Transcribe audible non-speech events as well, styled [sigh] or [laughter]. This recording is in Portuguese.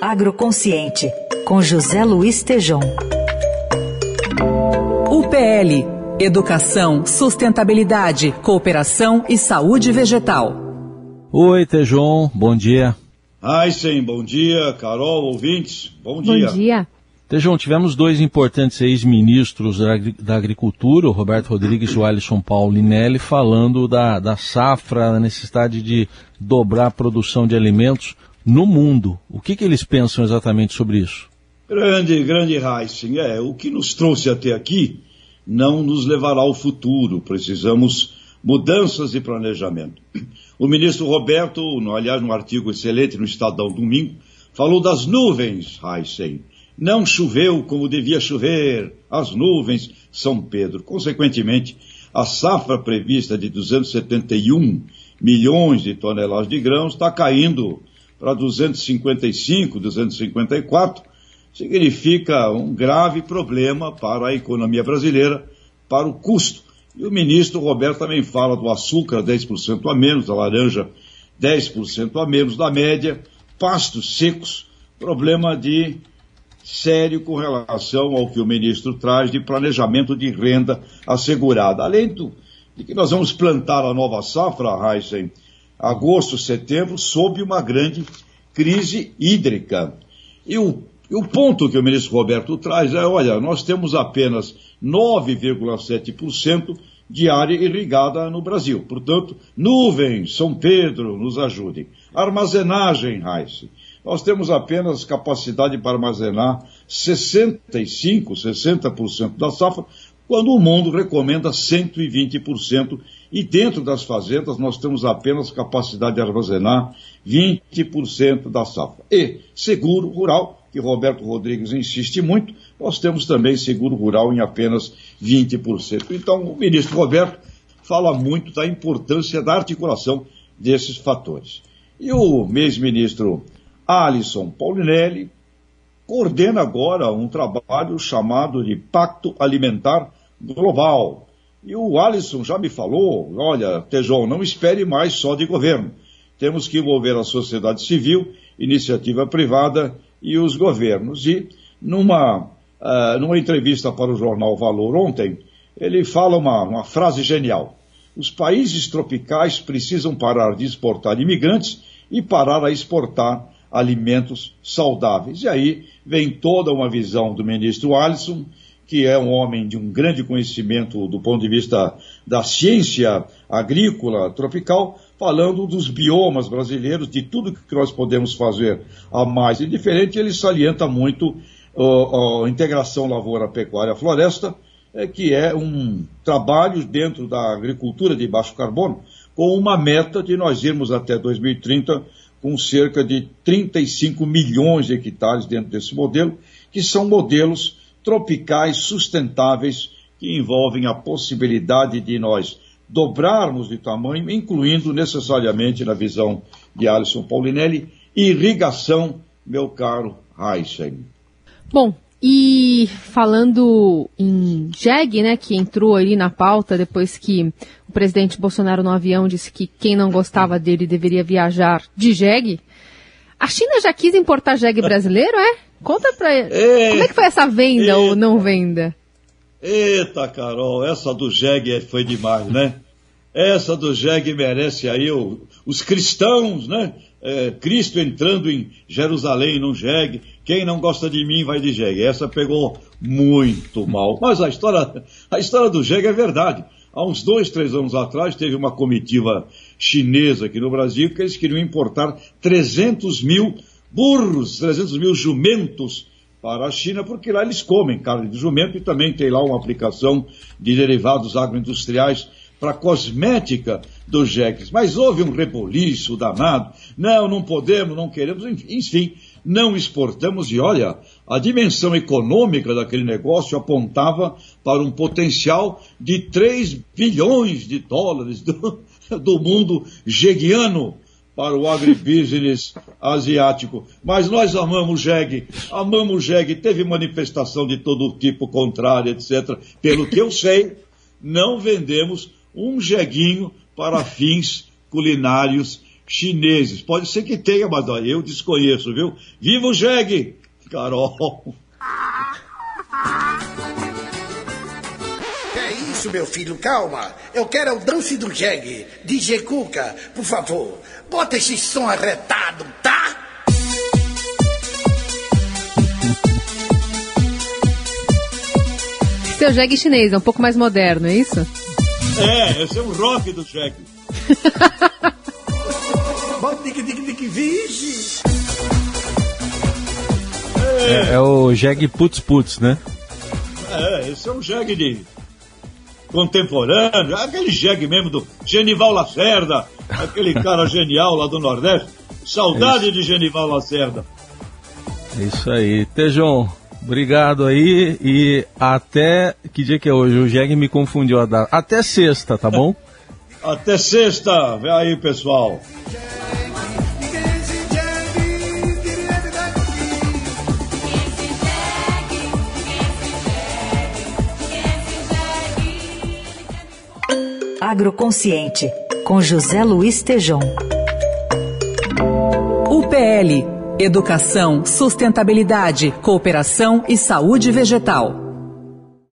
Agroconsciente, com José Luiz Tejom. UPL Educação, Sustentabilidade, Cooperação e Saúde Vegetal. Oi, Tejon, bom dia. Aysen, bom dia. Carol, ouvintes, bom dia. Bom dia. Tejon, tivemos dois importantes ex-ministros da Agricultura, o Roberto Rodrigues e o Alisson Paulinelli, falando da, da safra, da necessidade de dobrar a produção de alimentos no mundo. O que, que eles pensam exatamente sobre isso? Grande, grande Heisen. É, o que nos trouxe até aqui não nos levará ao futuro. Precisamos mudanças de planejamento. O ministro Roberto, aliás, num artigo excelente no Estadão Domingo, falou das nuvens, Heisen. Não choveu como devia chover, as nuvens, São Pedro. Consequentemente, a safra prevista de 271 milhões de toneladas de grãos está caindo para 255, 254, significa um grave problema para a economia brasileira, para o custo. E o ministro Roberto também fala do açúcar 10% a menos, da laranja 10% a menos da média, pastos secos, problema de sério com relação ao que o ministro traz de planejamento de renda assegurada. Além do, de que nós vamos plantar a nova safra, Heisen, agosto, setembro, sob uma grande crise hídrica. E o, e o ponto que o ministro Roberto traz é, olha, nós temos apenas 9,7% de área irrigada no Brasil. Portanto, nuvens, São Pedro, nos ajudem. Armazenagem, Raice. Nós temos apenas capacidade para armazenar 65, 60% da safra, quando o mundo recomenda 120%, e dentro das fazendas nós temos apenas capacidade de armazenar 20% da safra. E seguro rural, que Roberto Rodrigues insiste muito, nós temos também seguro rural em apenas 20%. Então, o ministro Roberto fala muito da importância da articulação desses fatores. E o ex-ministro Alisson Paulinelli coordena agora um trabalho chamado de Pacto Alimentar Global. E o Alisson já me falou, olha, Tejon, não espere mais só de governo. Temos que envolver a sociedade civil, iniciativa privada e os governos. E numa, uh, numa entrevista para o jornal Valor ontem, ele fala uma, uma frase genial. Os países tropicais precisam parar de exportar imigrantes e parar a exportar alimentos saudáveis. E aí vem toda uma visão do ministro Alisson, que é um homem de um grande conhecimento do ponto de vista da ciência agrícola tropical, falando dos biomas brasileiros, de tudo que nós podemos fazer a mais e diferente. Ele salienta muito a integração lavoura-pecuária-floresta, é, que é um trabalho dentro da agricultura de baixo carbono, com uma meta de nós irmos até 2030 com cerca de 35 milhões de hectares dentro desse modelo, que são modelos tropicais sustentáveis que envolvem a possibilidade de nós dobrarmos de tamanho, incluindo necessariamente, na visão de Alisson Paulinelli, irrigação, meu caro Heisen. Bom, e falando em jegue, né, que entrou ali na pauta depois que o presidente Bolsonaro no avião disse que quem não gostava dele deveria viajar de jegue. A China já quis importar jegue brasileiro, é? Conta pra ele. Como é que foi essa venda eita, ou não venda? Eita, Carol, essa do jegue foi demais, né? Essa do jegue merece aí o, os cristãos, né? É, Cristo entrando em Jerusalém num jegue quem não gosta de mim vai de jegue. Essa pegou muito mal. Mas a história, a história do jegue é verdade. Há uns dois, três anos atrás, teve uma comitiva chinesa aqui no Brasil que eles queriam importar 300 mil burros, 300 mil jumentos para a China, porque lá eles comem carne de jumento e também tem lá uma aplicação de derivados agroindustriais para cosmética dos jegues. Mas houve um reboliço danado. Não, não podemos, não queremos, enfim não exportamos, e olha, a dimensão econômica daquele negócio apontava para um potencial de 3 bilhões de dólares do, do mundo jeguiano para o agribusiness asiático. Mas nós amamos jegue, amamos jegue, teve manifestação de todo tipo contrária, etc. Pelo que eu sei, não vendemos um jeguinho para fins culinários chineses. Pode ser que tenha, mas ó, eu desconheço, viu? Viva o jegue, Carol! Isso, meu filho, calma. Eu quero o dance do jegue, DJ Cuca, por favor. Bota esse som arretado, tá? Seu jegue chinês, é um pouco mais moderno, é isso? É, esse é o rock do jegue. [laughs] Bota dique, vixe. É, é o Jeg Putz Putz, né? É, esse é um jegue de contemporâneo, aquele jegue mesmo do Genival Lacerda, aquele cara [laughs] genial lá do Nordeste. Saudade de Genival Lacerda. É isso aí. Tejon, obrigado aí e até. Que dia que é hoje? O Jeg me confundiu a data. Até sexta, tá bom? [laughs] Até sexta, vem aí, pessoal. Agroconsciente, com José Luiz Tejom. UPL Educação, Sustentabilidade, Cooperação e Saúde Vegetal.